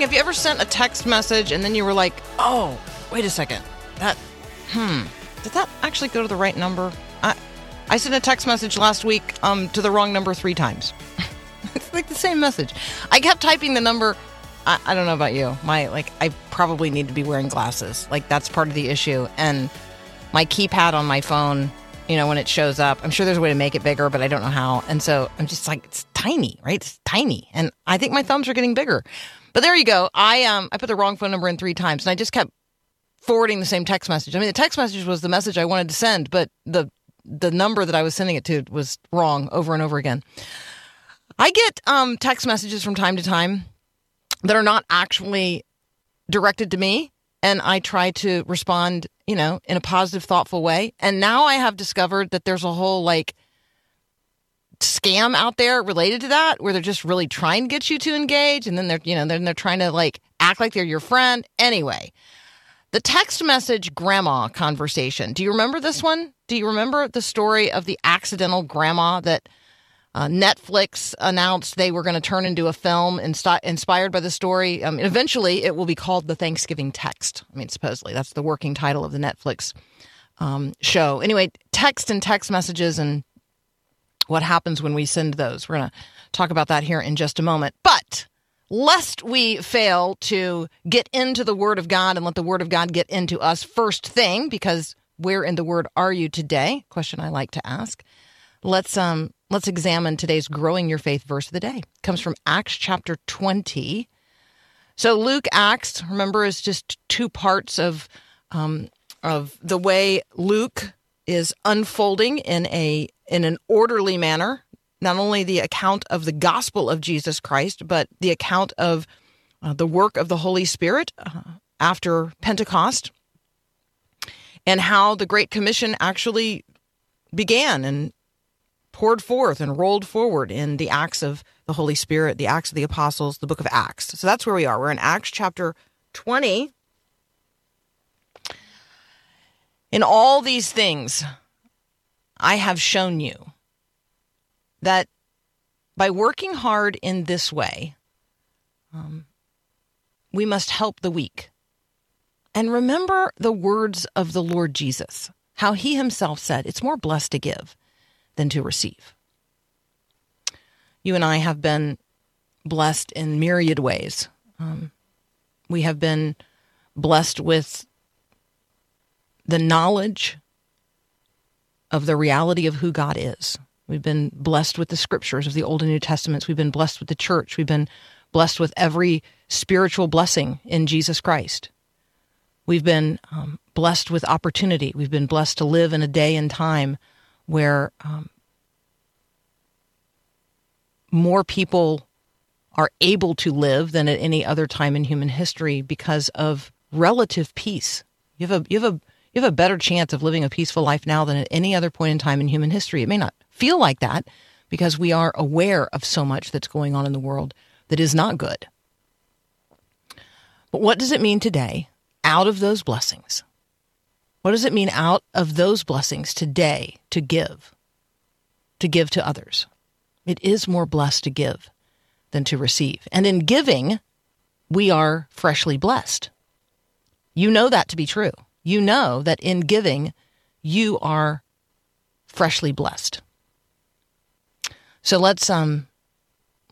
Have you ever sent a text message and then you were like, oh, wait a second. That, hmm, did that actually go to the right number? I, I sent a text message last week um, to the wrong number three times. it's like the same message. I kept typing the number. I, I don't know about you. My, like, I probably need to be wearing glasses. Like, that's part of the issue. And my keypad on my phone, you know, when it shows up, I'm sure there's a way to make it bigger, but I don't know how. And so I'm just like, it's tiny, right? It's tiny. And I think my thumbs are getting bigger. But there you go. I um I put the wrong phone number in three times and I just kept forwarding the same text message. I mean the text message was the message I wanted to send, but the the number that I was sending it to was wrong over and over again. I get um text messages from time to time that are not actually directed to me and I try to respond, you know, in a positive, thoughtful way. And now I have discovered that there's a whole like scam out there related to that where they're just really trying to get you to engage and then they're, you know, then they're trying to like act like they're your friend. Anyway, the text message grandma conversation. Do you remember this one? Do you remember the story of the accidental grandma that uh, Netflix announced they were going to turn into a film insti- inspired by the story. Um, eventually, it will be called The Thanksgiving Text. I mean, supposedly that's the working title of the Netflix um, show. Anyway, text and text messages and what happens when we send those. We're going to talk about that here in just a moment. But lest we fail to get into the Word of God and let the Word of God get into us first thing, because where in the Word are you today? Question I like to ask. Let's um let's examine today's growing your faith verse of the day. It comes from Acts chapter 20. So Luke Acts, remember, is just two parts of um, of the way Luke is unfolding in a in an orderly manner. Not only the account of the gospel of Jesus Christ, but the account of uh, the work of the Holy Spirit uh, after Pentecost, and how the Great Commission actually began and poured forth and rolled forward in the acts of the Holy Spirit, the Acts of the Apostles, the book of Acts. So that's where we are. We're in Acts chapter 20. In all these things, I have shown you that by working hard in this way, um, we must help the weak. And remember the words of the Lord Jesus, how he himself said, It's more blessed to give than to receive. You and I have been blessed in myriad ways. Um, we have been blessed with the knowledge of the reality of who God is. We've been blessed with the scriptures of the Old and New Testaments. We've been blessed with the church. We've been blessed with every spiritual blessing in Jesus Christ. We've been um, blessed with opportunity. We've been blessed to live in a day and time where um, more people are able to live than at any other time in human history because of relative peace. You have a you have a you have a better chance of living a peaceful life now than at any other point in time in human history. It may not feel like that because we are aware of so much that's going on in the world that is not good. But what does it mean today out of those blessings? What does it mean out of those blessings today to give? To give to others. It is more blessed to give than to receive. And in giving, we are freshly blessed. You know that to be true. You know that in giving, you are freshly blessed. So let's um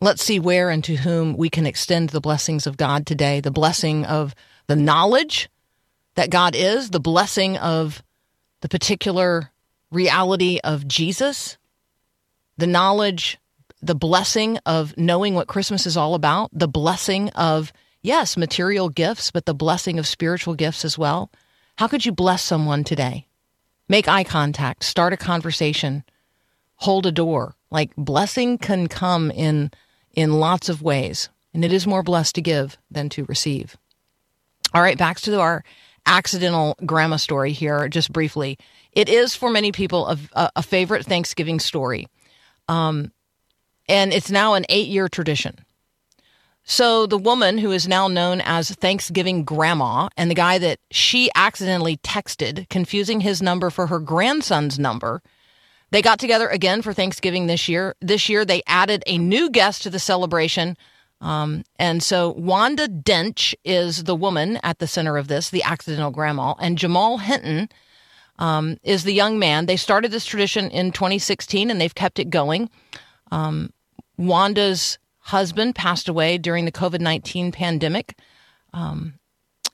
let's see where and to whom we can extend the blessings of God today, the blessing of the knowledge that God is, the blessing of the particular reality of Jesus, the knowledge, the blessing of knowing what Christmas is all about, the blessing of yes, material gifts, but the blessing of spiritual gifts as well. How could you bless someone today? Make eye contact, start a conversation, hold a door. Like blessing can come in in lots of ways, and it is more blessed to give than to receive. All right, back to our accidental grandma story here, just briefly. It is for many people a, a favorite Thanksgiving story. Um, and it's now an eight year tradition. So the woman who is now known as Thanksgiving Grandma and the guy that she accidentally texted, confusing his number for her grandson's number, they got together again for Thanksgiving this year. This year they added a new guest to the celebration. Um, and so Wanda Dench is the woman at the center of this, the accidental grandma, and Jamal Hinton um, is the young man. They started this tradition in 2016 and they've kept it going. Um, Wanda's husband passed away during the COVID 19 pandemic. Um,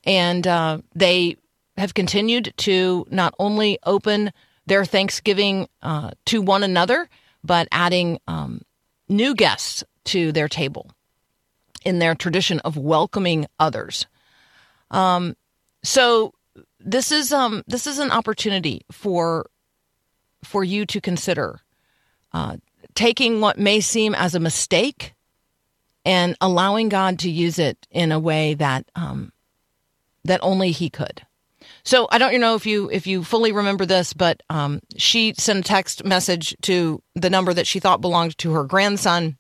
and uh, they have continued to not only open their Thanksgiving uh, to one another, but adding um, new guests to their table in their tradition of welcoming others. Um, so this is um, this is an opportunity for for you to consider uh, taking what may seem as a mistake and allowing God to use it in a way that um, that only He could. So I don't know if you if you fully remember this, but um, she sent a text message to the number that she thought belonged to her grandson,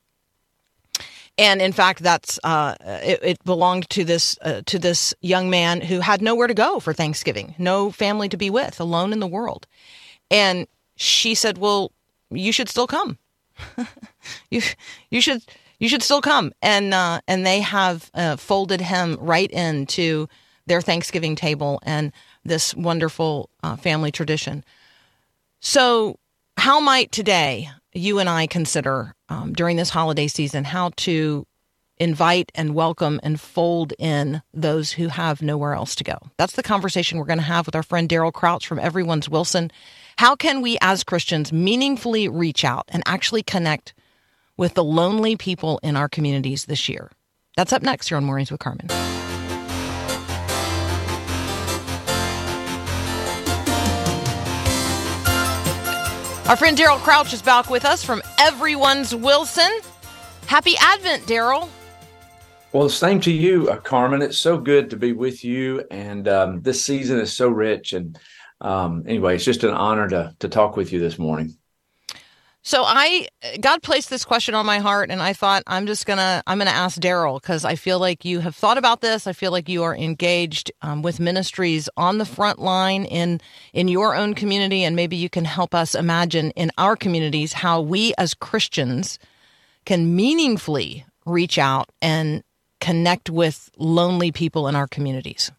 and in fact, that's uh, it, it, belonged to this uh, to this young man who had nowhere to go for Thanksgiving, no family to be with, alone in the world, and she said, "Well, you should still come. you you should." You should still come, and uh, and they have uh, folded him right into their Thanksgiving table, and this wonderful uh, family tradition. So, how might today you and I consider um, during this holiday season how to invite and welcome and fold in those who have nowhere else to go? That's the conversation we're going to have with our friend Daryl Crouch from Everyone's Wilson. How can we as Christians meaningfully reach out and actually connect with the lonely people in our communities this year? That's up next here on Mornings with Carmen. Our friend Daryl Crouch is back with us from Everyone's Wilson. Happy Advent, Daryl. Well, same to you, uh, Carmen. It's so good to be with you, and um, this season is so rich. And um, anyway, it's just an honor to to talk with you this morning. So I God placed this question on my heart and I thought I'm just going to I'm going to ask Daryl cuz I feel like you have thought about this. I feel like you are engaged um, with ministries on the front line in in your own community and maybe you can help us imagine in our communities how we as Christians can meaningfully reach out and connect with lonely people in our communities.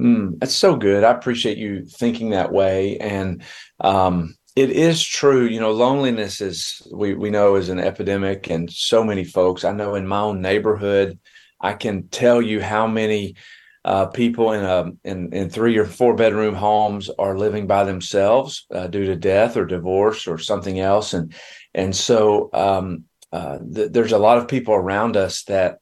Mm, that's so good. I appreciate you thinking that way and um it is true you know loneliness is we we know is an epidemic and so many folks. I know in my own neighborhood i can tell you how many uh, people in a in, in three or four bedroom homes are living by themselves uh, due to death or divorce or something else. And and so um, uh, th- there's a lot of people around us that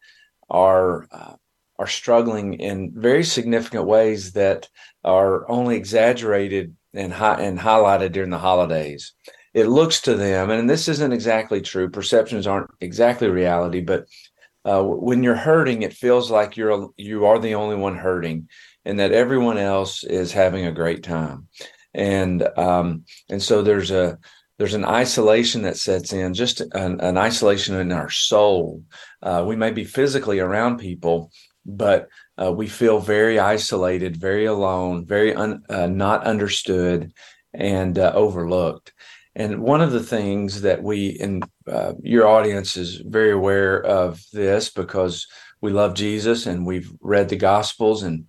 are uh, are struggling in very significant ways that are only exaggerated and hi- and highlighted during the holidays. It looks to them, and this isn't exactly true. Perceptions aren't exactly reality, but uh, when you're hurting, it feels like you're you are the only one hurting, and that everyone else is having a great time, and um, and so there's a there's an isolation that sets in, just an, an isolation in our soul. Uh, we may be physically around people, but uh, we feel very isolated, very alone, very un, uh, not understood, and uh, overlooked. And one of the things that we, and uh, your audience is very aware of this because we love Jesus and we've read the Gospels, and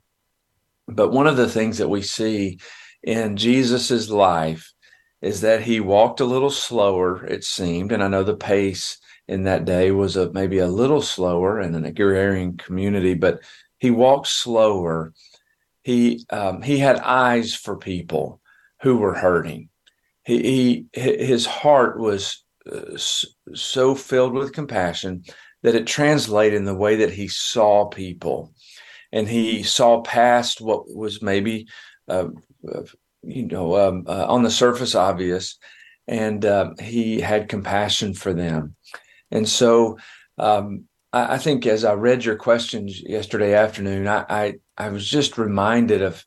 but one of the things that we see in Jesus's life is that he walked a little slower, it seemed, and I know the pace in that day was a, maybe a little slower in an agrarian community, but he walked slower. He um, he had eyes for people who were hurting. He, he his heart was uh, so filled with compassion that it translated in the way that he saw people and he saw past what was maybe uh, you know um, uh, on the surface obvious and uh, he had compassion for them and so um, I, I, think as i read your questions yesterday afternoon I, I, I was just reminded of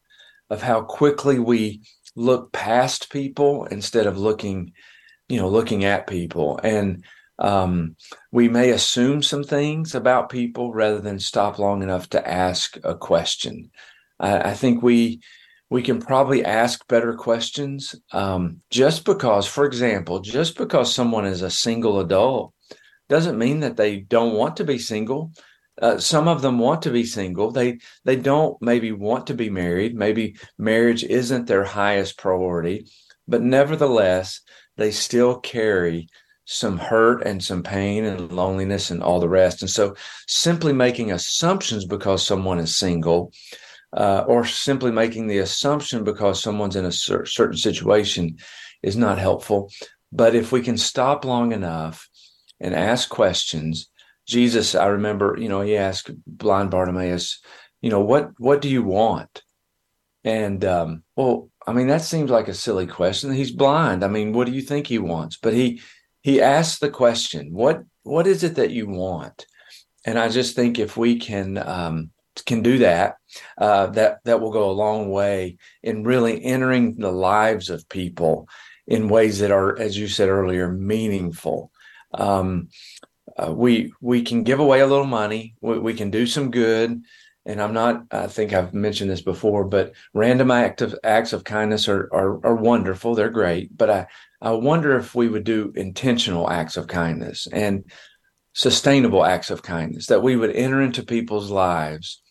of how quickly we look past people instead of looking you know looking at people and um, we may assume some things about people rather than stop long enough to ask a question. I, I think we we can probably ask better questions. Um, just because, for example, just because someone is a single adult doesn't mean that they don't want to be single. Uh, some of them want to be single. They they don't maybe want to be married. Maybe marriage isn't their highest priority, but nevertheless, they still carry some hurt and some pain and loneliness and all the rest. And so simply making assumptions because someone is single uh, or simply making the assumption because someone's in a cer- certain situation is not helpful. But if we can stop long enough and ask questions, Jesus, I remember, you know, he asked blind Bartimaeus, you know, what what do you want? And um, well, I mean, that seems like a silly question. He's blind. I mean, what do you think he wants? But he he asked the question, "What what is it that you want?" And I just think if we can um, can do that, uh, that that will go a long way in really entering the lives of people in ways that are, as you said earlier, meaningful. Um, uh, we we can give away a little money. We, we, can do some good. And I'm not. I think I've mentioned this before, but random act of, acts of kindness are, are are wonderful. They're great. But I I wonder if we would do intentional acts of kindness and sustainable acts of kindness, that we would enter into people's lives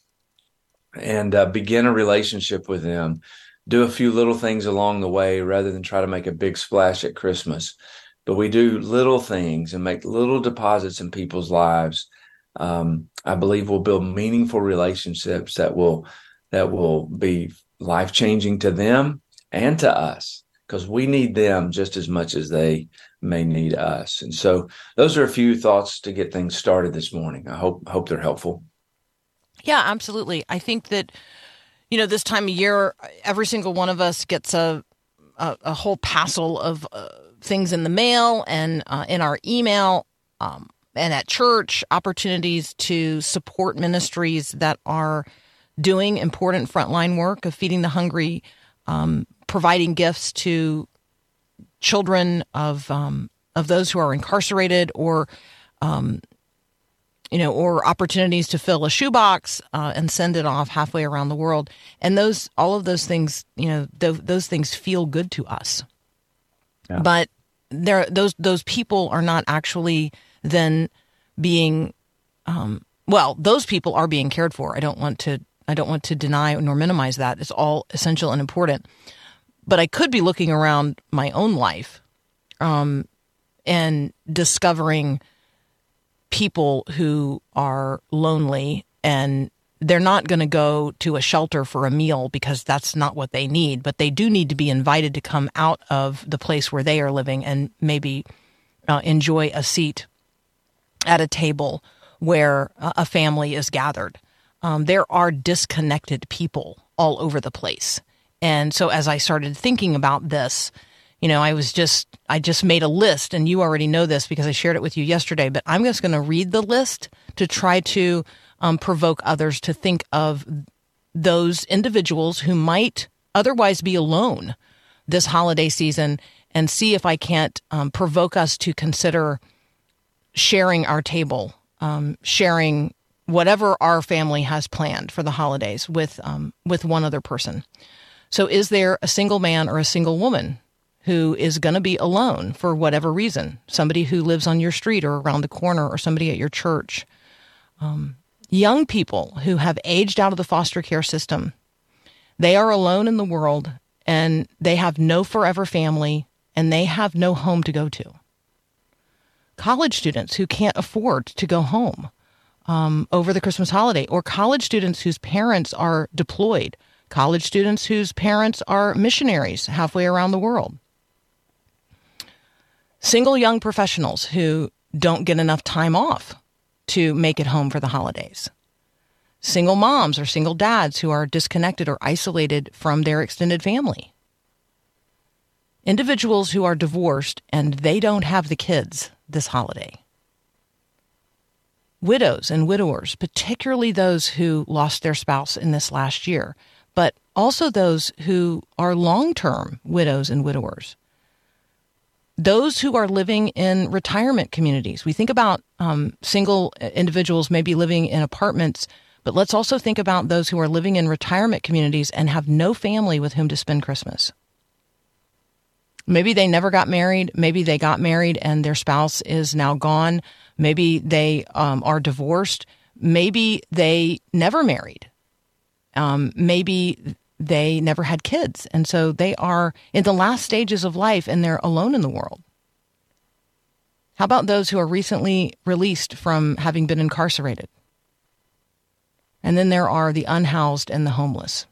and uh, begin a relationship with them, do a few little things along the way rather than try to make a big splash at Christmas. But we do little things and make little deposits in people's lives. Um, I believe we'll build meaningful relationships that will that will be life changing to them and to us because we need them just as much as they may need us. And so those are a few thoughts to get things started this morning. I hope hope they're helpful. Yeah, absolutely. I think that you know this time of year, every single one of us gets a a, a whole passel of uh, things in the mail and uh, in our email. Um, and at church, opportunities to support ministries that are doing important frontline work of feeding the hungry, um, providing gifts to children of um, of those who are incarcerated or um, you know or opportunities to fill a shoebox uh, and send it off halfway around the world. And those all of those things you know th- those things feel good to us. Yeah. but there those those people are not actually then being um, well those people are being cared for. I don't want to i don't want to deny nor minimize that. It's all essential and important. But I could be looking around my own life um, and discovering people who are lonely and they're not going to go to a shelter for a meal because that's not what they need, but they do need to be invited to come out of the place where they are living and maybe uh, enjoy a seat at a table where a family is gathered. Um, there are disconnected people all over the place. And so as I started thinking about this, you know, I was just, I just made a list, and you already know this because I shared it with you yesterday, but I'm just going to read the list to try to um, provoke others to think of those individuals who might otherwise be alone this holiday season and see if I can't um, provoke us to consider sharing our table, um, sharing whatever our family has planned for the holidays with um, with one other person. So, is there a single man or a single woman who is going to be alone for whatever reason? Somebody who lives on your street or around the corner, or somebody at your church? Um, young people who have aged out of the foster care system. They are alone in the world and they have no forever family and they have no home to go to. College students who can't afford to go home um, over the Christmas holiday, or college students whose parents are deployed college students whose parents are missionaries halfway around the world, single young professionals who don't get enough time off to make it home for the holidays. Single moms or single dads who are disconnected or isolated from their extended family. Individuals who are divorced and they don't have the kids this holiday. Widows and widowers, particularly those who lost their spouse in this last year, but also those who are long term widows and widowers those who are living in retirement communities. We think about um, single individuals maybe living in apartments, but let's also think about those who are living in retirement communities and have no family with whom to spend Christmas. Maybe they never got married. Maybe they got married and their spouse is now gone. Maybe they um, are divorced. Maybe they never married. Um, maybe they never had kids. And so they are in the last stages of life and they're alone in the world. How about those who are recently released from having been incarcerated? And then there are the unhoused and the homeless.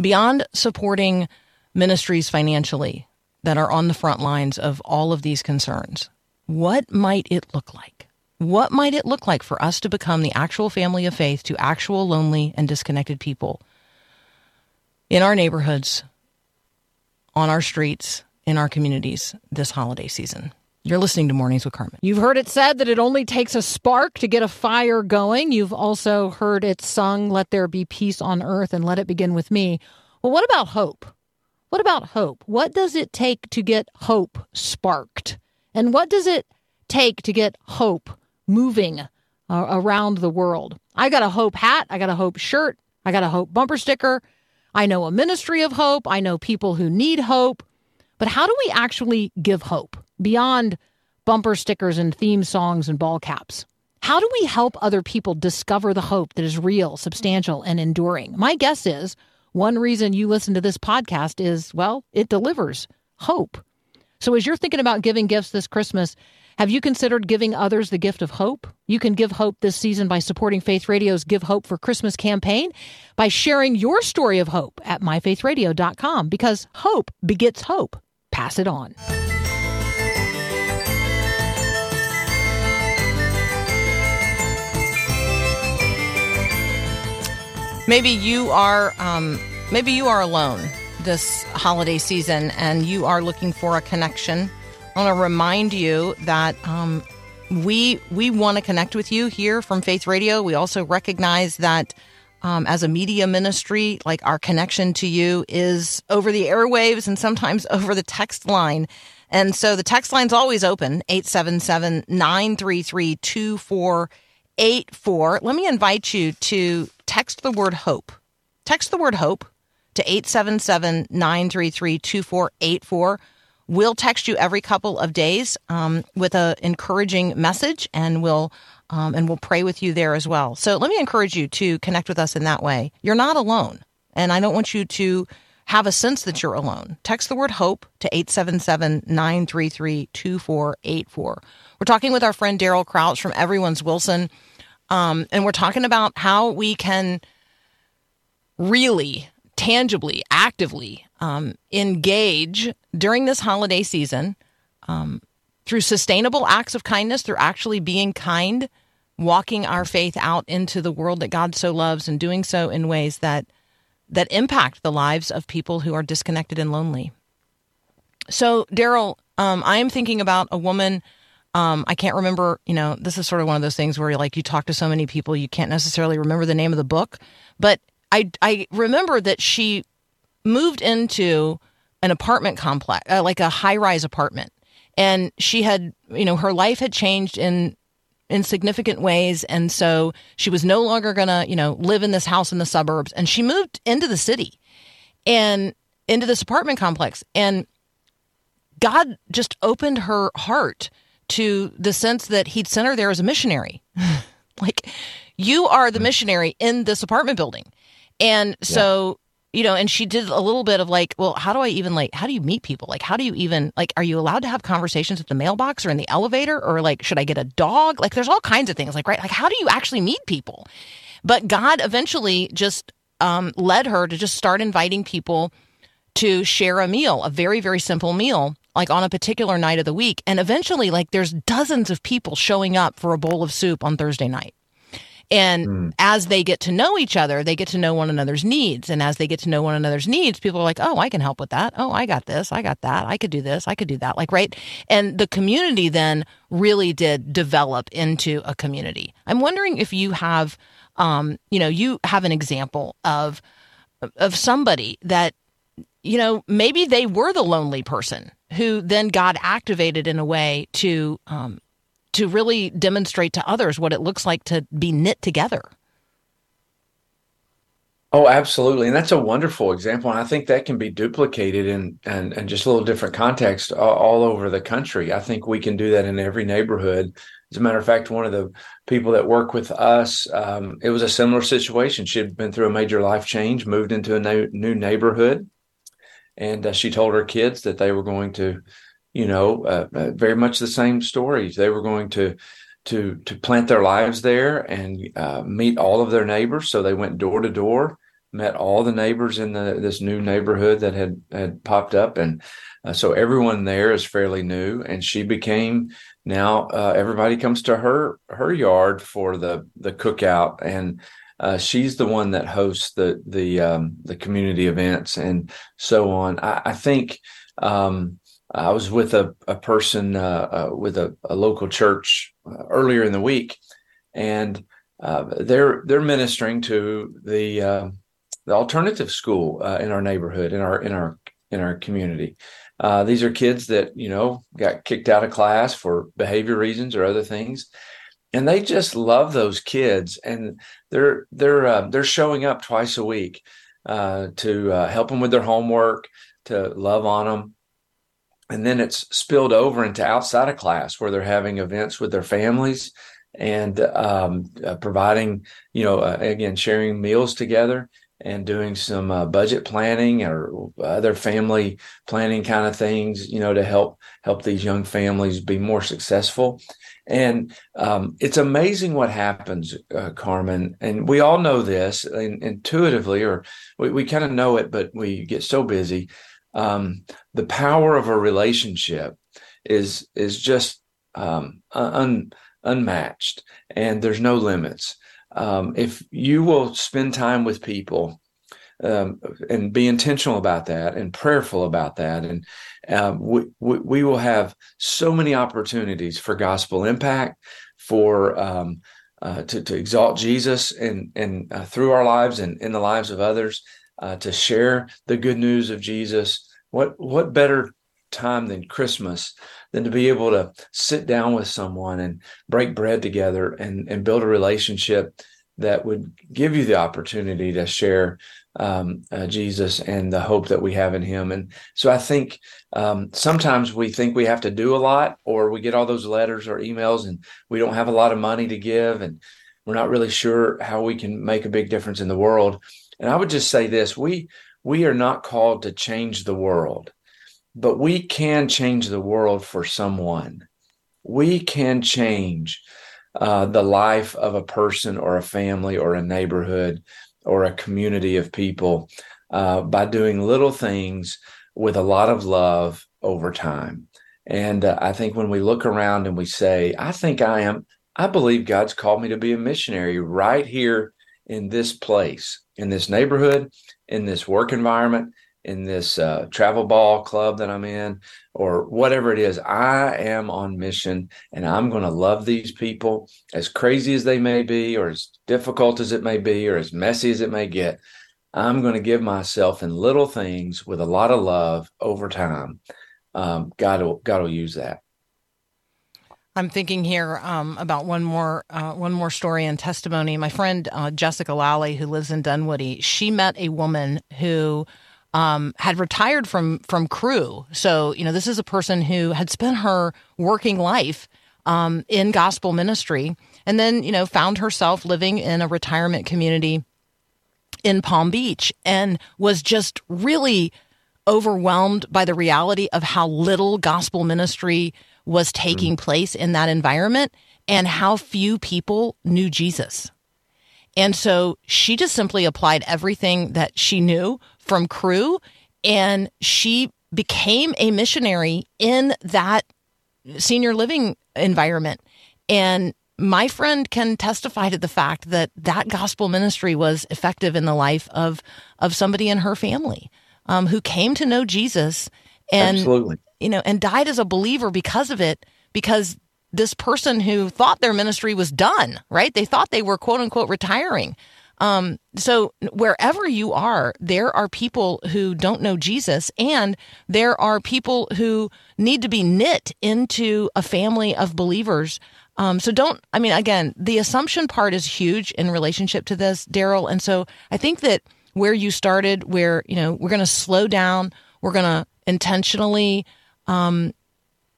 Beyond supporting ministries financially that are on the front lines of all of these concerns, what might it look like? What might it look like for us to become the actual family of faith to actual lonely and disconnected people in our neighborhoods, on our streets, in our communities this holiday season? You're listening to Mornings with Carmen. You've heard it said that it only takes a spark to get a fire going. You've also heard it sung, Let there be peace on earth and let it begin with me. Well, what about hope? What about hope? What does it take to get hope sparked? And what does it take to get hope moving uh, around the world. I got a hope hat. I got a hope shirt. I got a hope bumper sticker. I know a ministry of hope. I know people who need hope. But how do we actually give hope beyond bumper stickers and theme songs and ball caps? How do we help other people discover the hope that is real, substantial, and enduring? My guess is one reason you listen to this podcast is, well, it delivers hope. So as you're thinking about giving gifts this Christmas, have you considered giving others the gift of hope? You can give hope this season by supporting Faith Radio's Give Hope for Christmas campaign by sharing your story of hope at myfaithradio.com because hope begets hope. Pass it on. Maybe you are um, maybe you are alone this holiday season and you are looking for a connection want to remind you that um, we we want to connect with you here from Faith Radio. We also recognize that um, as a media ministry, like our connection to you is over the airwaves and sometimes over the text line. And so the text line's always open 877 933 2484. Let me invite you to text the word hope. Text the word hope to 877 933 2484 We'll text you every couple of days um, with an encouraging message, and we'll um, and we'll pray with you there as well. So let me encourage you to connect with us in that way. You're not alone, and I don't want you to have a sense that you're alone. Text the word hope to 877-933-2484. We're talking with our friend Daryl Crouch from Everyone's Wilson, um, and we're talking about how we can really tangibly, actively um, engage during this holiday season um, through sustainable acts of kindness, through actually being kind, walking our faith out into the world that God so loves, and doing so in ways that that impact the lives of people who are disconnected and lonely. So, Daryl, um, I am thinking about a woman. Um, I can't remember, you know, this is sort of one of those things where like you talk to so many people, you can't necessarily remember the name of the book. But I, I remember that she moved into an apartment complex, uh, like a high rise apartment. And she had, you know, her life had changed in in significant ways and so she was no longer going to, you know, live in this house in the suburbs and she moved into the city and into this apartment complex and God just opened her heart to the sense that he'd sent her there as a missionary. like you are the missionary in this apartment building. And so you know, and she did a little bit of like, well, how do I even like, how do you meet people? Like, how do you even, like, are you allowed to have conversations at the mailbox or in the elevator? Or like, should I get a dog? Like, there's all kinds of things, like, right? Like, how do you actually meet people? But God eventually just um, led her to just start inviting people to share a meal, a very, very simple meal like on a particular night of the week. And eventually, like there's dozens of people showing up for a bowl of soup on Thursday night. And Mm. as they get to know each other, they get to know one another's needs. And as they get to know one another's needs, people are like, oh, I can help with that. Oh, I got this. I got that. I could do this. I could do that. Like, right. And the community then really did develop into a community. I'm wondering if you have, um, you know, you have an example of, of somebody that, you know, maybe they were the lonely person who then got activated in a way to, um, to really demonstrate to others what it looks like to be knit together. Oh, absolutely. And that's a wonderful example. And I think that can be duplicated in and and just a little different context all, all over the country. I think we can do that in every neighborhood. As a matter of fact, one of the people that work with us, um, it was a similar situation. She had been through a major life change, moved into a new, new neighborhood, and uh, she told her kids that they were going to, you know, uh, uh, very much the same stories. They were going to to to plant their lives there and uh, meet all of their neighbors. So they went door to door, met all the neighbors in the this new neighborhood that had had popped up, and uh, so everyone there is fairly new. And she became now uh, everybody comes to her her yard for the the cookout, and uh, she's the one that hosts the the um, the community events and so on. I, I think. Um, I was with a, a person uh, uh, with a, a, local church uh, earlier in the week, and uh, they're they're ministering to the uh, the alternative school in our neighborhood in our in our in our community. these are kids that you know got kicked out of class for behavior reasons or other things, and they just love those kids, and they're they're they're showing up twice a week to help them with their homework, to love on them and then it's spilled over into outside of class where they're having events with their families and um, uh, providing, you know, uh, again, sharing meals together and doing some uh, budget planning or other family planning kind of things, you know, to help help these young families be more successful. And um, it's amazing what happens, uh, Carmen. And we all know this intuitively, or we, we kind of know it, but we get so busy um, the power of a relationship is is just um, un, unmatched, and there's no limits. Um, if you will spend time with people um, and be intentional about that and prayerful about that, and uh, we, we, we will have so many opportunities for gospel impact, for um, uh, to, to exalt Jesus and and uh, through our lives and in the lives of others uh, to share the good news of Jesus. What what better time than Christmas than to be able to sit down with someone and break bread together and and build a relationship that would give you the opportunity to share um, uh, Jesus and the hope that we have in Him. And so I think um, sometimes we think we have to do a lot, or we get all those letters or emails, and we don't have a lot of money to give, and we're not really sure how we can make a big difference in the world. And I would just say this: we we are not called to change the world, but we can change the world for someone. We can change uh, the life of a person or a family or a neighborhood or a community of people uh, by doing little things with a lot of love over time. And uh, I think when we look around and we say, I think I am, I believe God's called me to be a missionary right here in this place, in this neighborhood, in this work environment, in this uh, travel ball club that I'm in, or whatever it is. I am on mission and I'm going to love these people as crazy as they may be, or as difficult as it may be, or as messy as it may get. I'm going to give myself in little things with a lot of love over time. Um, God will God will use that. I'm thinking here um, about one more uh, one more story and testimony. My friend uh, Jessica Lally, who lives in Dunwoody, she met a woman who um, had retired from from Cru. So you know, this is a person who had spent her working life um, in gospel ministry, and then you know found herself living in a retirement community in Palm Beach, and was just really overwhelmed by the reality of how little gospel ministry was taking place in that environment and how few people knew Jesus. And so she just simply applied everything that she knew from Cru and she became a missionary in that senior living environment. And my friend can testify to the fact that that gospel ministry was effective in the life of of somebody in her family um, who came to know Jesus and Absolutely. You know and died as a believer because of it because this person who thought their ministry was done right they thought they were quote unquote retiring um, so wherever you are, there are people who don't know Jesus, and there are people who need to be knit into a family of believers. Um, so don't, I mean, again, the assumption part is huge in relationship to this, Daryl. And so I think that where you started, where, you know, we're going to slow down, we're going to intentionally, um,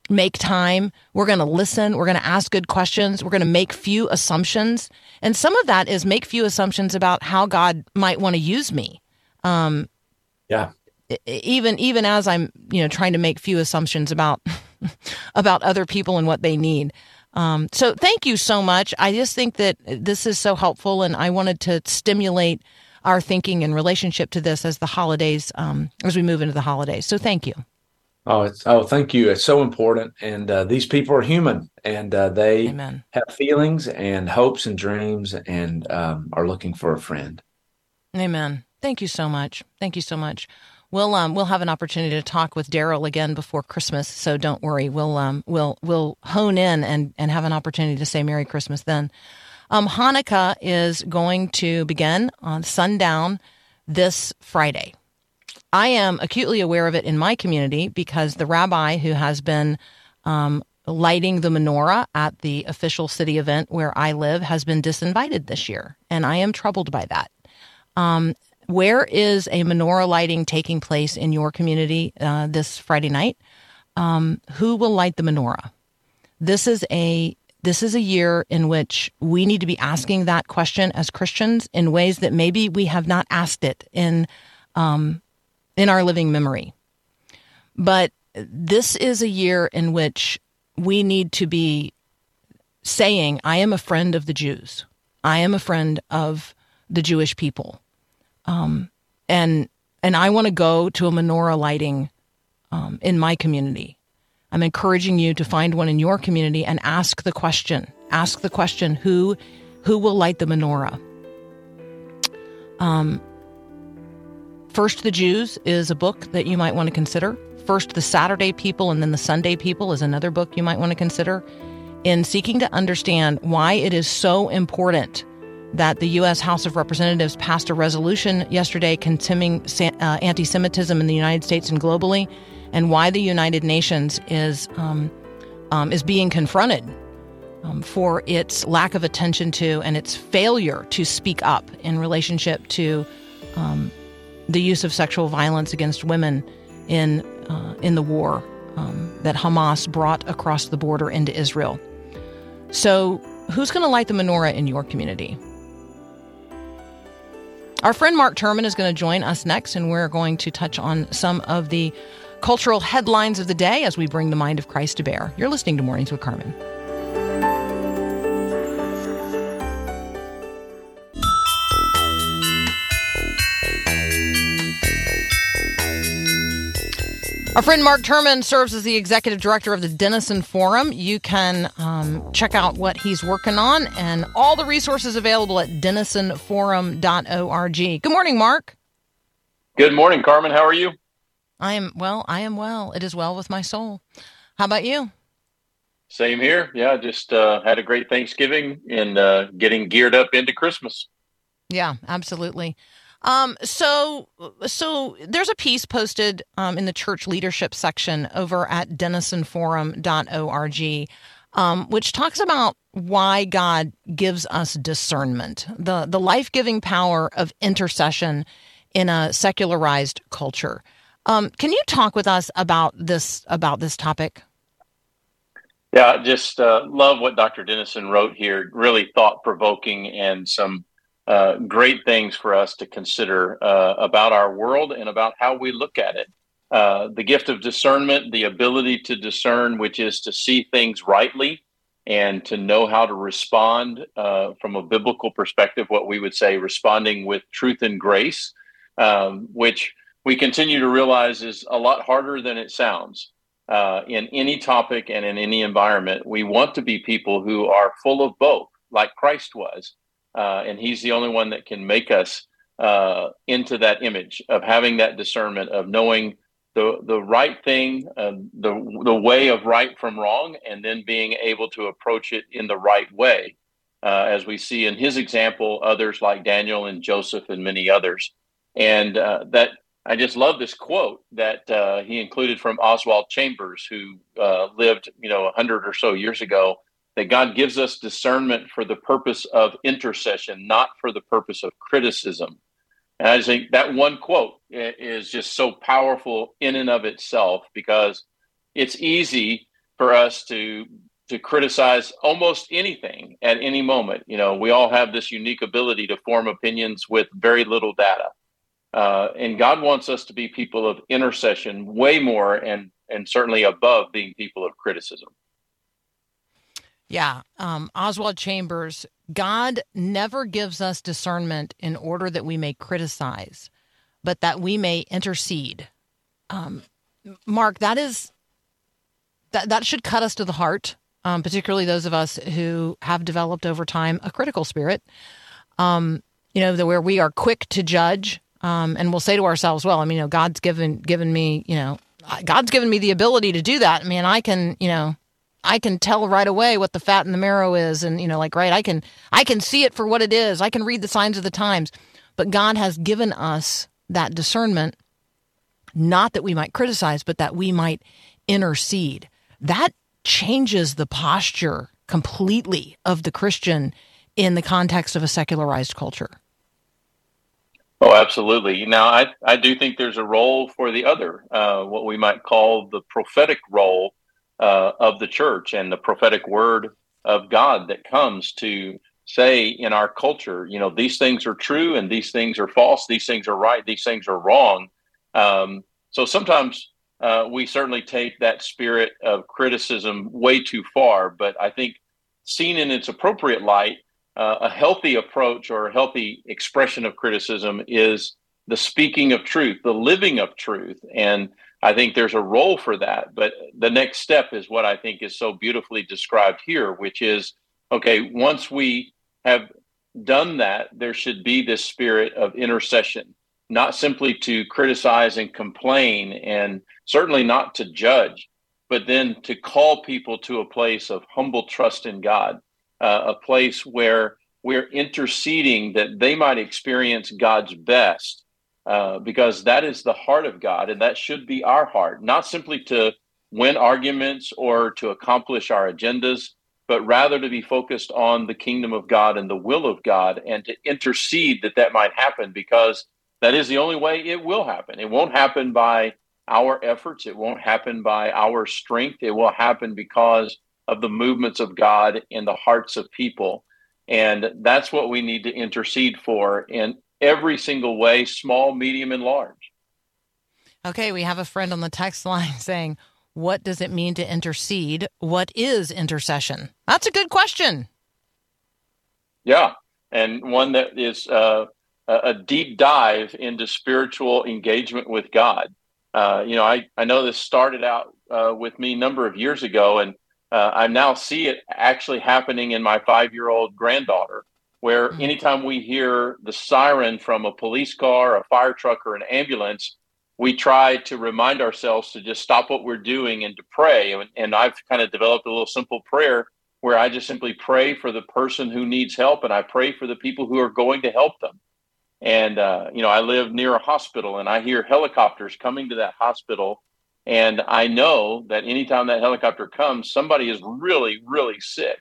make time. We're going to listen. We're going to ask good questions. We're going to make few assumptions. And some of that is make few assumptions about how God might want to use me. Um, yeah. Even even as I'm, you know, trying to make few assumptions about about other people and what they need. Um, so thank you so much. I just think that this is so helpful, and I wanted to stimulate our thinking in relationship to this as the holidays, um, as we move into the holidays. So thank you. Oh, it's oh, thank you. It's so important, and uh, these people are human, and uh, they Amen. have feelings and hopes and dreams, and um, are looking for a friend. Amen. Thank you so much. Thank you so much. We'll um, we'll have an opportunity to talk with Daryl again before Christmas, so don't worry. We'll um, we'll we'll hone in and and have an opportunity to say Merry Christmas then. Um, Hanukkah is going to begin on sundown this Friday. I am acutely aware of it in my community because the rabbi who has been um, lighting the menorah at the official city event where I live has been disinvited this year, and I am troubled by that. Um, where is a menorah lighting taking place in your community uh, this Friday night? Um, who will light the menorah? This is a this is a year in which we need to be asking that question as Christians in ways that maybe we have not asked it in um, in our living memory. But this is a year in which we need to be saying, I am a friend of the Jews. I am a friend of the Jewish people. Um, and and I want to go to a menorah lighting um, in my community. I'm encouraging you to find one in your community and ask the question. Ask the question who who will light the menorah. Um, First the Jews is a book that you might want to consider. First the Saturday People and then the Sunday People is another book you might want to consider. In seeking to understand why it is so important that the U.S. House of Representatives passed a resolution yesterday condemning uh, anti Semitism in the United States and globally, and why the United Nations is, um, um, is being confronted um, for its lack of attention to and its failure to speak up in relationship to um, the use of sexual violence against women in uh, in the war um, that Hamas brought across the border into Israel. So, who's going to light the menorah in your community? Our friend Mark Turman is going to join us next, and we're going to touch on some of the cultural headlines of the day as we bring the mind of Christ to bear. You're listening to Mornings with Carmen. Our friend Mark Turman serves as the executive director of the Denison Forum. You can um, check out what he's working on and all the resources available at denisonforum.org. Good morning, Mark. Good morning, Carmen. How are you? I am well. I am well. It is well with my soul. How about you? Same here. Yeah, just uh, had a great Thanksgiving and uh, getting geared up into Christmas. Yeah, absolutely. Um, so, so there's a piece posted um, in the church leadership section over at denisonforum.org, um, which talks about why God gives us discernment, the the life giving power of intercession in a secularized culture. Um, can you talk with us about this about this topic? Yeah, just uh, love what Dr. Denison wrote here. Really thought provoking and some uh, great things for us to consider uh, about our world and about how we look at it. Uh, the gift of discernment, the ability to discern, which is to see things rightly and to know how to respond uh, from a biblical perspective, what we would say responding with truth and grace, um, which we continue to realize is a lot harder than it sounds uh, in any topic and in any environment. We want to be people who are full of both, like Christ was. Uh, and he's the only one that can make us uh, into that image of having that discernment of knowing the the right thing, uh, the the way of right from wrong, and then being able to approach it in the right way, uh, as we see in his example, others like Daniel and Joseph and many others, and uh, that I just love this quote that uh, he included from Oswald Chambers, who lived you know a hundred or so years ago. That God gives us discernment for the purpose of intercession, not for the purpose of criticism. And I think that one quote is just so powerful in and of itself because it's easy for us to to criticize almost anything at any moment. You know, we all have this unique ability to form opinions with very little data. Uh, and God wants us to be people of intercession way more and and certainly above being people of criticism. Yeah. Um, Oswald Chambers, God never gives us discernment in order that we may criticize, but that we may intercede. Um, Mark, that is that that should cut us to the heart, um, particularly those of us who have developed over time a critical spirit. Um, you know, the, where we are quick to judge, um, and we'll say to ourselves, "Well, I mean, you know, God's given given me, you know, God's given me the ability to do that. I mean, I can, you know, I can tell right away what the fat and the marrow is and you know like right I can I can see it for what it is. I can read the signs of the times. But God has given us that discernment not that we might criticize but that we might intercede. That changes the posture completely of the Christian in the context of a secularized culture. Oh, absolutely. Now, I, I do think there's a role for the other, uh, what we might call the prophetic role uh, of the church and the prophetic word of God that comes to say in our culture, you know, these things are true and these things are false, these things are right, these things are wrong. Um, so sometimes uh, we certainly take that spirit of criticism way too far, but I think seen in its appropriate light, uh, a healthy approach or a healthy expression of criticism is the speaking of truth, the living of truth. And I think there's a role for that. But the next step is what I think is so beautifully described here, which is okay, once we have done that, there should be this spirit of intercession, not simply to criticize and complain, and certainly not to judge, but then to call people to a place of humble trust in God, uh, a place where we're interceding that they might experience God's best uh, because that is the heart of God, and that should be our heart, not simply to win arguments or to accomplish our agendas, but rather to be focused on the kingdom of God and the will of God and to intercede that that might happen because that is the only way it will happen. It won't happen by our efforts, it won't happen by our strength, it will happen because of the movements of God in the hearts of people. And that's what we need to intercede for. And every single way, small, medium, and large. Okay, we have a friend on the text line saying, What does it mean to intercede? What is intercession? That's a good question. Yeah, and one that is uh, a deep dive into spiritual engagement with God. Uh, you know, I, I know this started out uh, with me a number of years ago, and uh, I now see it actually happening in my five year old granddaughter where mm. anytime we hear the siren from a police car, a fire truck, or an ambulance, we try to remind ourselves to just stop what we're doing and to pray. And, and I've kind of developed a little simple prayer where I just simply pray for the person who needs help and I pray for the people who are going to help them. And, uh, you know, I live near a hospital and I hear helicopters coming to that hospital. And I know that anytime that helicopter comes, somebody is really, really sick.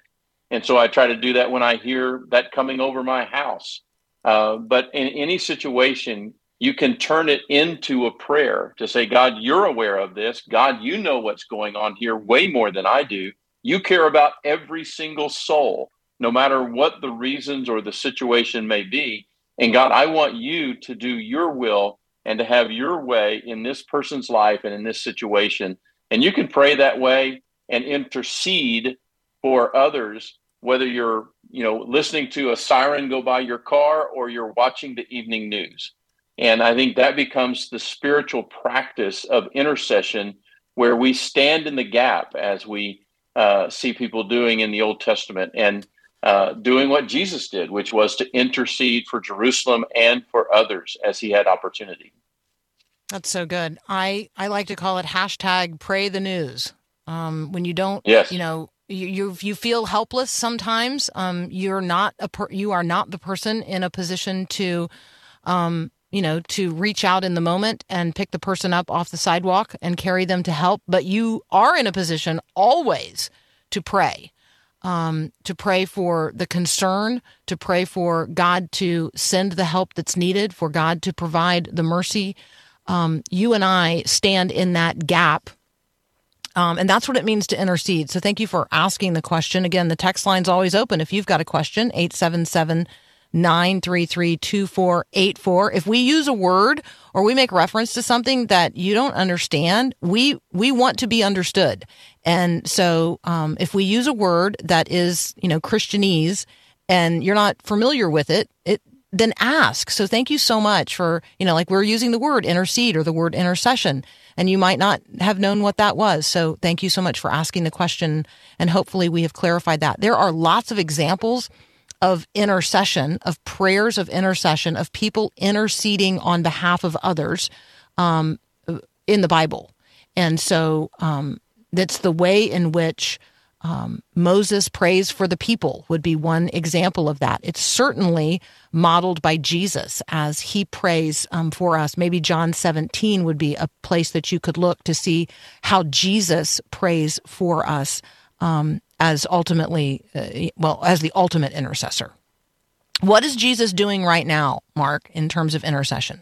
And so I try to do that when I hear that coming over my house. Uh, but in any situation, you can turn it into a prayer to say, God, you're aware of this. God, you know what's going on here way more than I do. You care about every single soul, no matter what the reasons or the situation may be. And God, I want you to do your will and to have your way in this person's life and in this situation. And you can pray that way and intercede for others whether you're you know listening to a siren go by your car or you're watching the evening news And I think that becomes the spiritual practice of intercession where we stand in the gap as we uh, see people doing in the Old Testament and uh, doing what Jesus did, which was to intercede for Jerusalem and for others as he had opportunity. That's so good. I, I like to call it hashtag pray the news. Um, when you don't, Yes. you know, you, you you feel helpless sometimes. Um, you're not a per, you are not the person in a position to, um, you know, to reach out in the moment and pick the person up off the sidewalk and carry them to help. But you are in a position always to pray, um, to pray for the concern, to pray for God to send the help that's needed, for God to provide the mercy. Um, you and I stand in that gap um, and that's what it means to intercede. So thank you for asking the question. Again, the text line's always open. If you've got a question, 877 933 2484. If we use a word or we make reference to something that you don't understand, we, we want to be understood. And so, um, if we use a word that is, you know, Christianese and you're not familiar with it, it, then ask. So thank you so much for, you know, like we're using the word intercede or the word intercession, and you might not have known what that was. So thank you so much for asking the question, and hopefully we have clarified that. There are lots of examples of intercession, of prayers of intercession, of people interceding on behalf of others um, in the Bible. And so um, that's the way in which um, Moses prays for the people would be one example of that. It's certainly modeled by Jesus as he prays um, for us. Maybe John 17 would be a place that you could look to see how Jesus prays for us um, as ultimately, uh, well, as the ultimate intercessor. What is Jesus doing right now, Mark, in terms of intercession?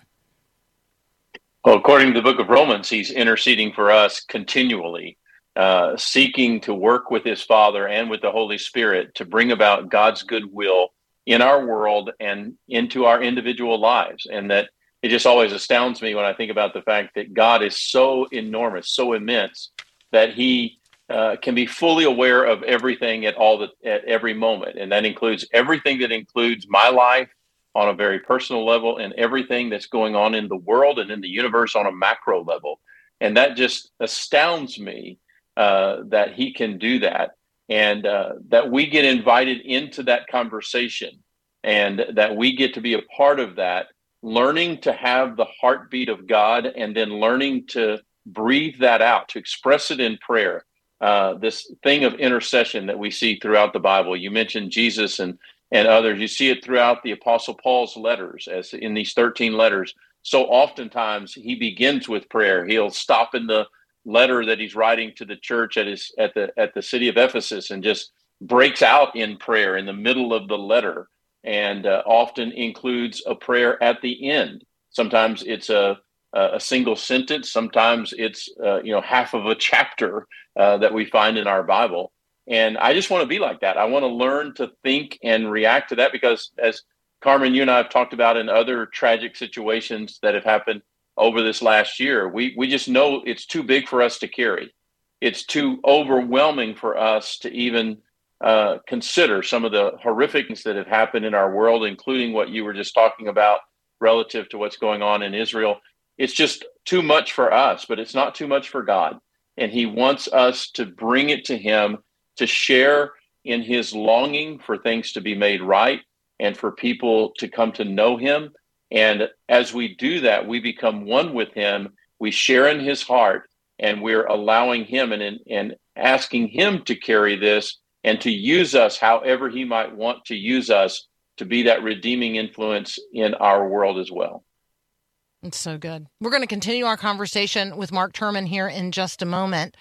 Well, according to the book of Romans, he's interceding for us continually, uh, seeking to work with his Father and with the Holy Spirit to bring about God's goodwill in our world and into our individual lives. And that it just always astounds me when I think about the fact that God is so enormous, so immense, that he uh, can be fully aware of everything at all the, at every moment. And that includes everything that includes my life on a very personal level and everything that's going on in the world and in the universe on a macro level. And that just astounds me uh, that he can do that and uh, that we get invited into that conversation and that we get to be a part of that, learning to have the heartbeat of God and then learning to breathe that out, to express it in prayer. Uh, this thing of intercession that we see throughout the Bible. You mentioned Jesus and and others. You see it throughout the Apostle Paul's letters, as in these 13 letters. So oftentimes he begins with prayer. He'll stop in the letter that he's writing to the church at his at the at the city of Ephesus and just breaks out in prayer in the middle of the letter, and uh, often includes a prayer at the end. Sometimes it's a a single sentence. Sometimes it's uh, you know half of a chapter uh, that we find in our Bible. And I just want to be like that. I want to learn to think and react to that because, as Carmen, you and I have talked about in other tragic situations that have happened over this last year, we, we just know it's too big for us to carry. It's too overwhelming for us to even uh, consider some of the horrific things that have happened in our world, including what you were just talking about relative to what's going on in Israel. It's just too much for us, but it's not too much for God. And He wants us to bring it to Him to share in his longing for things to be made right and for people to come to know him. And as we do that, we become one with him. We share in his heart and we're allowing him and, and asking him to carry this and to use us however he might want to use us to be that redeeming influence in our world as well. It's so good. We're going to continue our conversation with Mark Turman here in just a moment.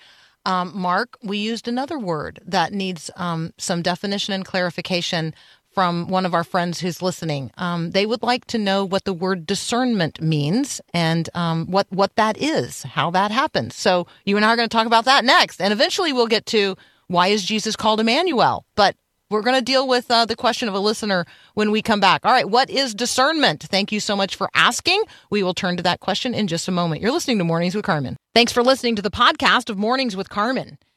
Um, Mark, we used another word that needs um, some definition and clarification from one of our friends who's listening. Um, they would like to know what the word discernment means and um, what what that is, how that happens. So you and I are going to talk about that next, and eventually we'll get to why is Jesus called Emmanuel. But we're going to deal with uh, the question of a listener when we come back. All right, what is discernment? Thank you so much for asking. We will turn to that question in just a moment. You're listening to Mornings with Carmen. Thanks for listening to the podcast of Mornings with Carmen.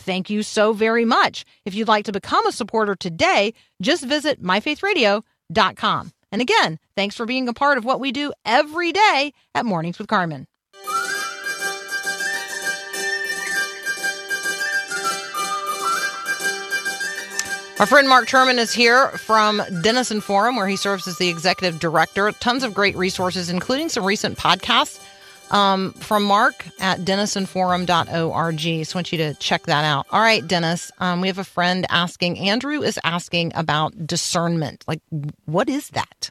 thank you so very much. If you'd like to become a supporter today, just visit myfaithradio.com. And again, thanks for being a part of what we do every day at Mornings with Carmen. Our friend Mark Turman is here from Denison Forum, where he serves as the executive director. Tons of great resources, including some recent podcasts um, from Mark at denisonforum.org. So I want you to check that out. All right, Dennis, um, we have a friend asking, Andrew is asking about discernment. Like, what is that?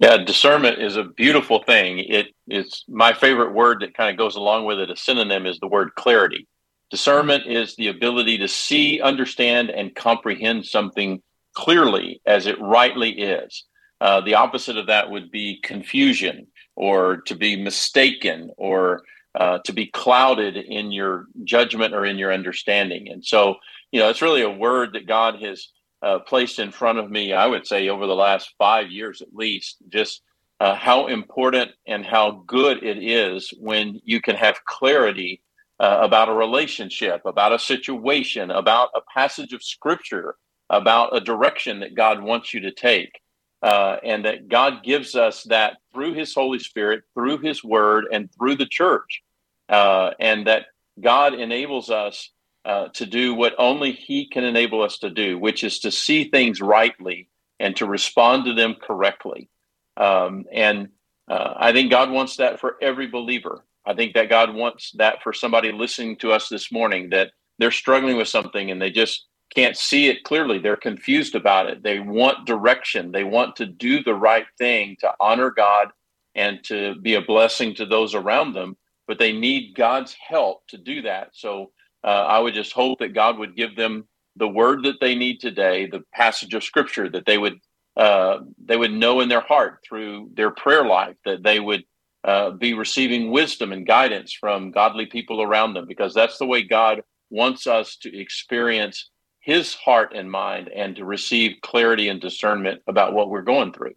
Yeah, discernment is a beautiful thing. It it's my favorite word that kind of goes along with it. A synonym is the word clarity. Discernment is the ability to see, understand, and comprehend something clearly as it rightly is. Uh, the opposite of that would be confusion or to be mistaken or uh, to be clouded in your judgment or in your understanding. And so, you know, it's really a word that God has uh, placed in front of me, I would say, over the last five years at least, just uh, how important and how good it is when you can have clarity uh, about a relationship, about a situation, about a passage of scripture, about a direction that God wants you to take. Uh, and that God gives us that through His Holy Spirit, through His Word, and through the church. Uh, and that God enables us uh, to do what only He can enable us to do, which is to see things rightly and to respond to them correctly. Um, and uh, I think God wants that for every believer. I think that God wants that for somebody listening to us this morning that they're struggling with something and they just can't see it clearly. They're confused about it. They want direction. They want to do the right thing to honor God and to be a blessing to those around them, but they need God's help to do that. So uh, I would just hope that God would give them the word that they need today, the passage of scripture that they would uh, they would know in their heart through their prayer life that they would uh, be receiving wisdom and guidance from godly people around them because that's the way God wants us to experience his heart and mind and to receive clarity and discernment about what we're going through.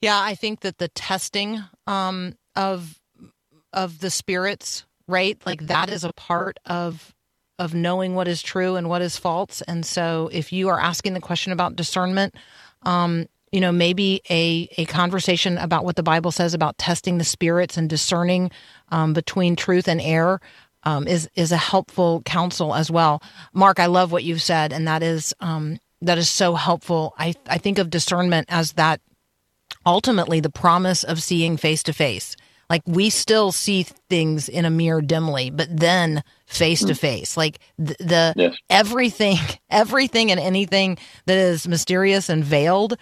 Yeah, I think that the testing um, of of the spirits, right? Like that is a part of of knowing what is true and what is false. And so, if you are asking the question about discernment, um, you know, maybe a, a conversation about what the Bible says about testing the spirits and discerning um, between truth and error um, is is a helpful counsel as well. Mark, I love what you've said, and that is um, that is so helpful. I I think of discernment as that ultimately the promise of seeing face to face. Like we still see things in a mirror dimly, but then face to face. Like the, the yes. everything, everything and anything that is mysterious and veiled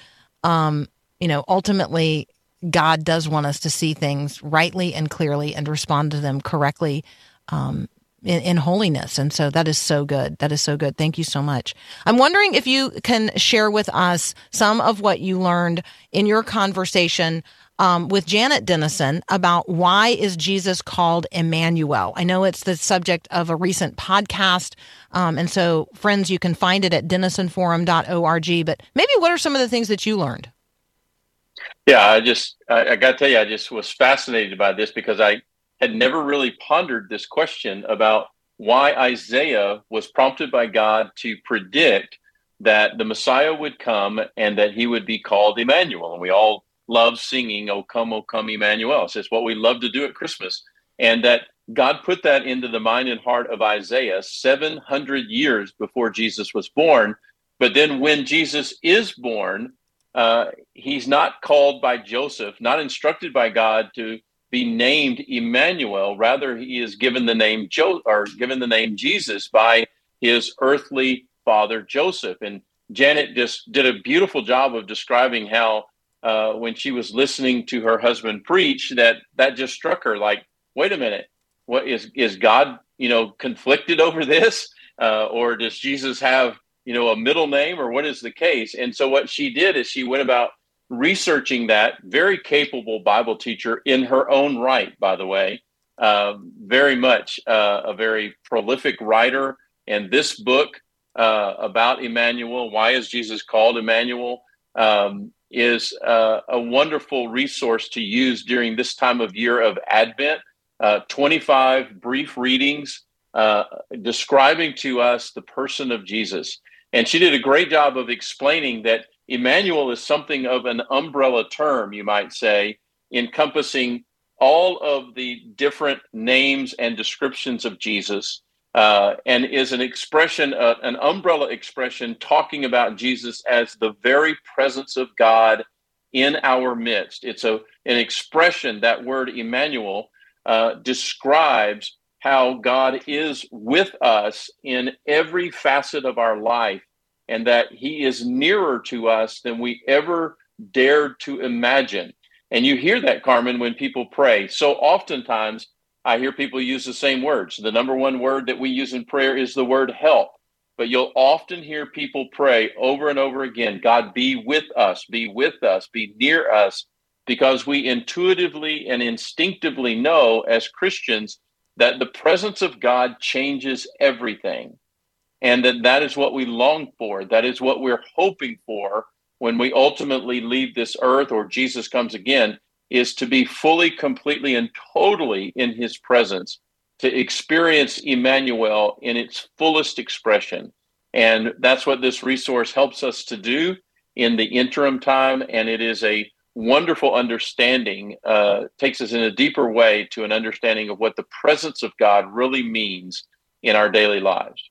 um, you know, ultimately, God does want us to see things rightly and clearly and respond to them correctly um, in, in, holiness. And so that is so good. That is so good. Thank you so much. I'm wondering if you can share with us some of what you learned in your conversation um, with Janet Denison about why is Jesus called Emmanuel. I know it's the subject of a recent podcast, um, and so friends, you can find it at denisonforum.org. But maybe what are some of the things that you learned? Yeah, I just I, I got to tell you, I just was fascinated by this because I had never really pondered this question about why Isaiah was prompted by God to predict that the Messiah would come and that he would be called Emmanuel. And we all love singing, O come, O come, Emmanuel. It's what we love to do at Christmas. And that God put that into the mind and heart of Isaiah 700 years before Jesus was born. But then when Jesus is born, uh, he's not called by Joseph, not instructed by God to be named Emmanuel. Rather, he is given the name jo- or given the name Jesus by his earthly father Joseph. And Janet just did a beautiful job of describing how uh, when she was listening to her husband preach that that just struck her like wait a minute what is is god you know conflicted over this uh, or does jesus have you know, a middle name or what is the case? And so what she did is she went about researching that. Very capable Bible teacher in her own right, by the way. Uh, very much uh, a very prolific writer. And this book uh, about Emmanuel, why is Jesus called Emmanuel, um, is uh, a wonderful resource to use during this time of year of Advent. Uh, 25 brief readings uh, describing to us the person of Jesus. And she did a great job of explaining that Emmanuel is something of an umbrella term, you might say, encompassing all of the different names and descriptions of Jesus, uh, and is an expression, uh, an umbrella expression, talking about Jesus as the very presence of God in our midst. It's a an expression. That word Emmanuel uh, describes how God is with us in every facet of our life, and that He is nearer to us than we ever dared to imagine. And you hear that, Carmen, when people pray. So oftentimes I hear people use the same words. The number one word that we use in prayer is the word help. But you'll often hear people pray over and over again God, be with us, be with us, be near us, because we intuitively and instinctively know as Christians that the presence of God changes everything. And that that is what we long for. That is what we're hoping for when we ultimately leave this earth or Jesus comes again is to be fully, completely, and totally in his presence, to experience Emmanuel in its fullest expression. And that's what this resource helps us to do in the interim time. And it is a wonderful understanding, uh, takes us in a deeper way to an understanding of what the presence of God really means in our daily lives.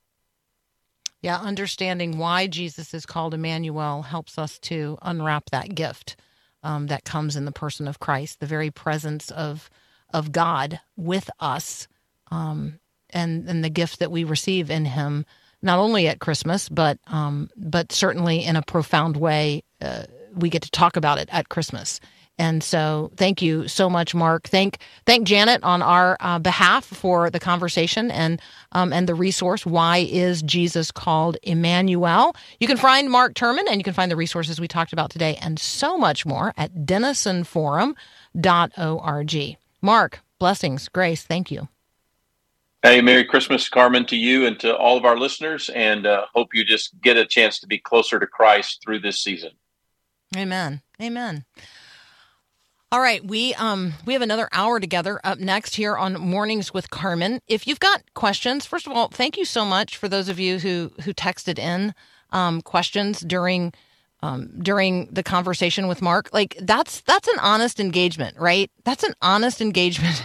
Yeah, understanding why Jesus is called Emmanuel helps us to unwrap that gift um, that comes in the person of Christ, the very presence of of God with us, um, and and the gift that we receive in Him, not only at Christmas, but um, but certainly in a profound way. Uh, we get to talk about it at Christmas. And so, thank you so much, Mark. Thank thank Janet on our uh, behalf for the conversation and um, and the resource. Why is Jesus called Emmanuel? You can find Mark Turman and you can find the resources we talked about today and so much more at denisonforum.org. Mark, blessings, grace. Thank you. Hey, Merry Christmas, Carmen, to you and to all of our listeners, and uh, hope you just get a chance to be closer to Christ through this season. Amen. Amen. All right, we um we have another hour together up next here on Mornings with Carmen. If you've got questions, first of all, thank you so much for those of you who who texted in um, questions during um, during the conversation with Mark. Like that's that's an honest engagement, right? That's an honest engagement.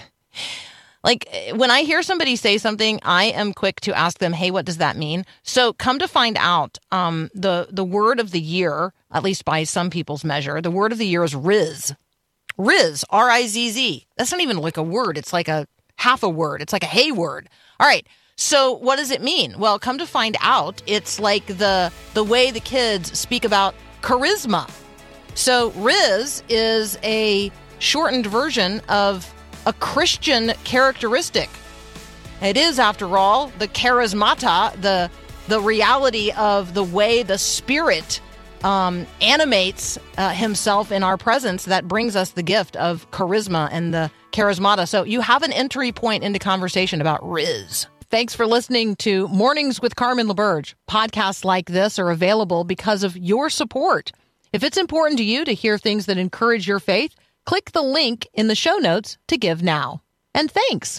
like when I hear somebody say something, I am quick to ask them, "Hey, what does that mean?" So, come to find out, um, the the word of the year, at least by some people's measure, the word of the year is Rizz. Rizz, R I Z Z. That's not even like a word. It's like a half a word. It's like a hey word. All right. So what does it mean? Well, come to find out, it's like the the way the kids speak about charisma. So Rizz is a shortened version of a Christian characteristic. It is, after all, the charismata, the the reality of the way the spirit um, animates uh, himself in our presence that brings us the gift of charisma and the charismata. So you have an entry point into conversation about Rizz. Thanks for listening to Mornings with Carmen LaBerge. Podcasts like this are available because of your support. If it's important to you to hear things that encourage your faith, click the link in the show notes to give now. And thanks.